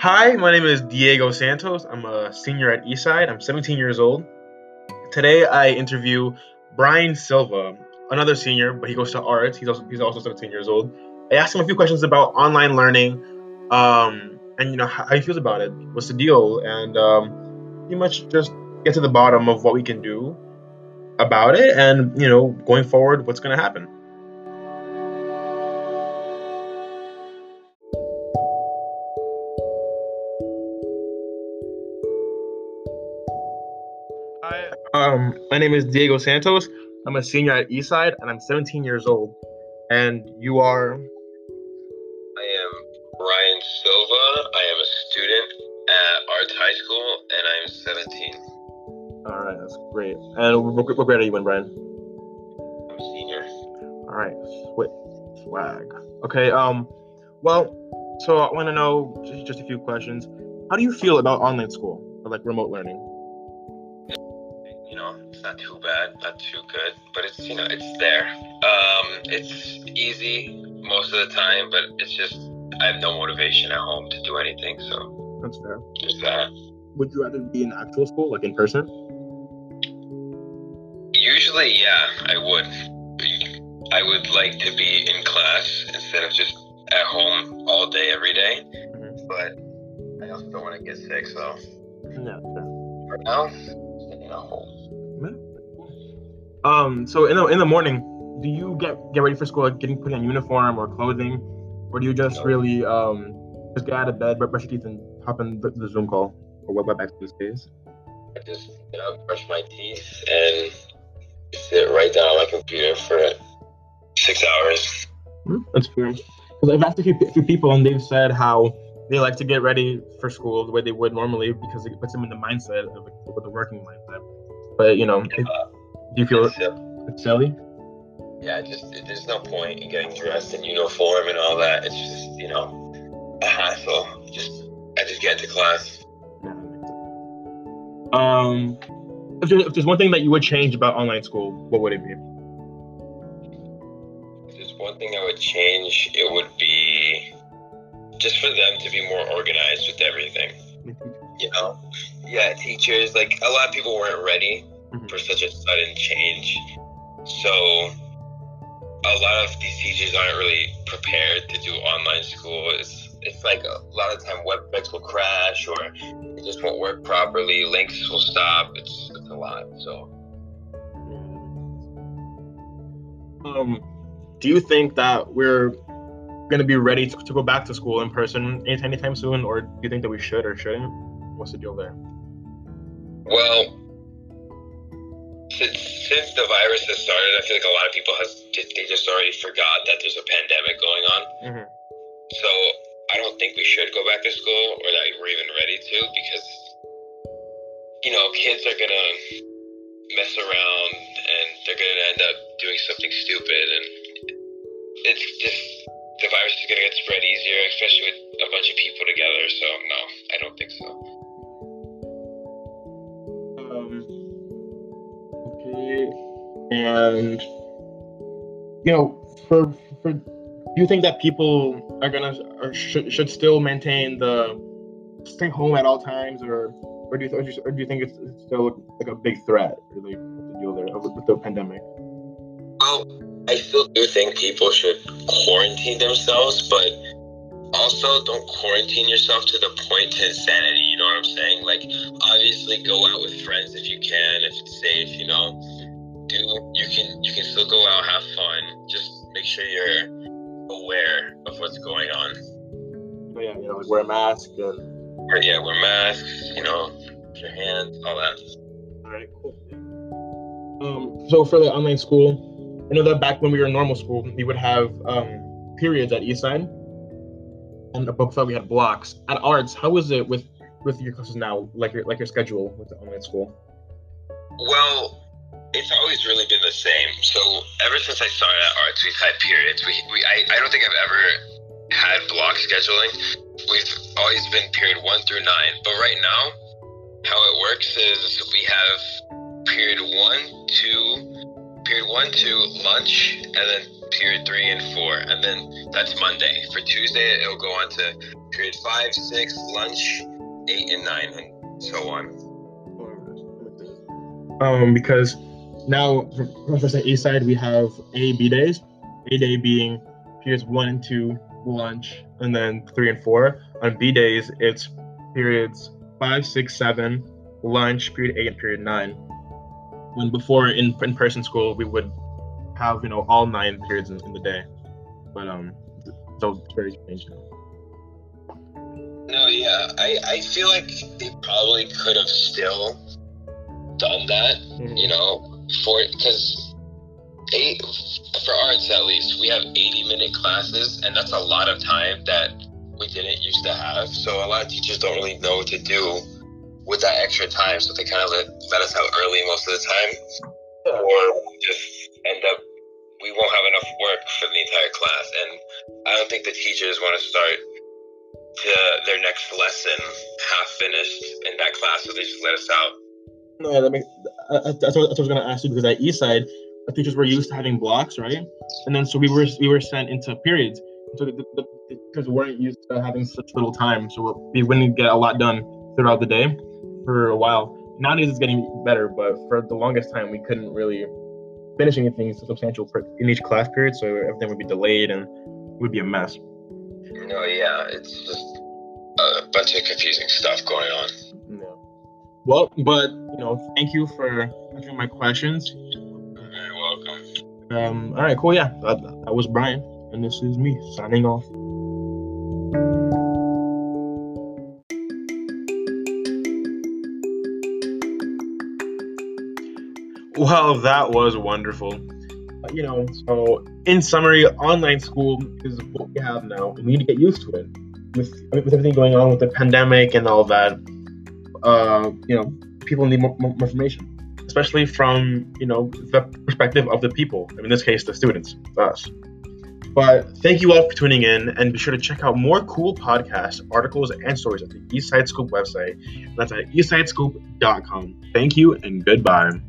Hi, my name is Diego Santos. I'm a senior at Eastside. I'm 17 years old. Today I interview Brian Silva, another senior, but he goes to arts. He's also he's also 17 years old. I asked him a few questions about online learning, um, and you know how, how he feels about it. What's the deal? And um, pretty much just get to the bottom of what we can do about it, and you know, going forward, what's going to happen. My name is Diego Santos. I'm a senior at Eastside, and I'm 17 years old. And you are? I am Brian Silva. I am a student at Arts High School, and I'm 17. All right, that's great. And what, what grade are you in, Brian? I'm a senior. All right, sweet swag. Okay. Um. Well, so I want to know just, just a few questions. How do you feel about online school or like remote learning? You know, it's not too bad, not too good, but it's you know, it's there. Um, it's easy most of the time, but it's just I have no motivation at home to do anything, so That's fair. there's that. Would you rather be in actual school, like in person? Usually, yeah, I would. I would like to be in class instead of just at home all day, every day. Mhm. But I also don't want to get sick, so No. for now, staying at home. Um. So in the in the morning, do you get get ready for school, like getting put in uniform or clothing, or do you just No. really um just get out of bed, brush your teeth, and hop in the, the Zoom call or WebEx these days? I just brush my teeth, and sit right down on my computer for six hours. Hmm, That's fair. Because I've asked a few, a few people, and they've said how they like to get ready for school the way they would normally because it puts them in the mindset of with the working mindset. But you know, if, do you feel It's, it's silly? yeah, just there's no point in getting dressed in uniform and all that. It's just you know a hassle. Just I just get to class. Yeah. that makes sense. Um, if there's, if there's one thing that you would change about online school, what would it be? If there's one thing I would change, it would be just for them to be more organized with everything. You know, yeah, teachers like a lot of people weren't ready Mhm. for such a sudden change, so a lot of these teachers aren't really prepared to do online school. It's it's like a lot of time websites will crash or it just won't work properly. Links will stop. It's it's a lot. So Um, do you think that we're going to be ready to, to go back to school in person anytime, anytime soon, or do you think that we should or shouldn't? What's the deal there? well. Since, since the virus has started, I feel like a lot of people has they just already forgot that there's a pandemic going on. Mhm. So I don't think we should go back to school or that we're even ready to because you know kids are gonna mess around and they're gonna end up doing something stupid and it's just virus is gonna get spread easier, especially with a bunch of people together. So no, I don't think so. Um, okay, and you know, for for, do you think that people are gonna or should should still maintain the stay home at all times, or or do you or do you, or do you think it's, it's still like a big threat, or like the deal there with, with the pandemic? Well, I still do think people should quarantine themselves, but also don't quarantine yourself to the point to insanity. You know what I'm saying? Like, obviously, go out with friends if you can, if it's safe. You know, do you can you can still go out, have fun. Just make sure you're aware of what's going on. So yeah, you know, like wear a mask and Or, yeah, wear masks. You know, your hands, all that. All right, cool. Um, so for the online school, I know that back when we were in normal school, we would have um, periods at Eastside, and above that we had blocks. At Arts, how is it with with your classes now, like your like your schedule with the online school? Well, it's always really been the same. So ever since I started at arts, we've had periods. We, we I, I don't think I've ever had block scheduling. We've always been period one through nine. But right now, how it works is we have period one, two, period one, two, lunch, and then period three and four, and then that's Monday. For Tuesday, it'll go on to period five, six, lunch, eight, and nine, and so on. Um, because now for say A side we have A B days. A day being periods one and two, lunch, and then three and four. On B days, it's periods five, six, seven, lunch, period eight, and period nine. When before in in person school we would have you know all nine periods in, in the day, but um, so it's very strange now. No, yeah, I, I feel like they probably could have still done that, you know, for because eight for arts at least we have 80 minute classes, and that's a lot of time that we didn't used to have. So a lot of teachers don't really know what to do with that extra time, so they kind of let, let us out early most of the time, or we just end up we won't have enough work for the entire class, and I don't think the teachers want to start to their next lesson half finished in that class, so they just let us out. No, yeah, that makes, uh, that's, what, that's what I was gonna ask you because at Eastside, the teachers were used to having blocks, right? And then so we were we were sent into periods. So the, the, the teachers weren't used to having such little time, so we wouldn't get a lot done throughout the day for a while. Nowadays it's getting better, but for the longest time we couldn't really finish anything substantial per, in each class period, so everything would be delayed and would be a mess. No, yeah, it's just a bunch of confusing stuff going on. Yeah. Well, but you know, thank you for answering my questions. You're welcome. Um, all right, cool. Yeah, that, that was Brian, and this is me signing off. Well, that was wonderful. Uh, you know, so in summary, online school is what we have now. We need to get used to it. With, with everything going on with the pandemic and all that, uh, you know, people need more, more information, especially from you know the perspective of the people. In this case, the students, us. But thank you all for tuning in, and be sure to check out more cool podcasts, articles, and stories at the Eastside Scoop website. That's at eastsidescoop.com. Thank you and goodbye.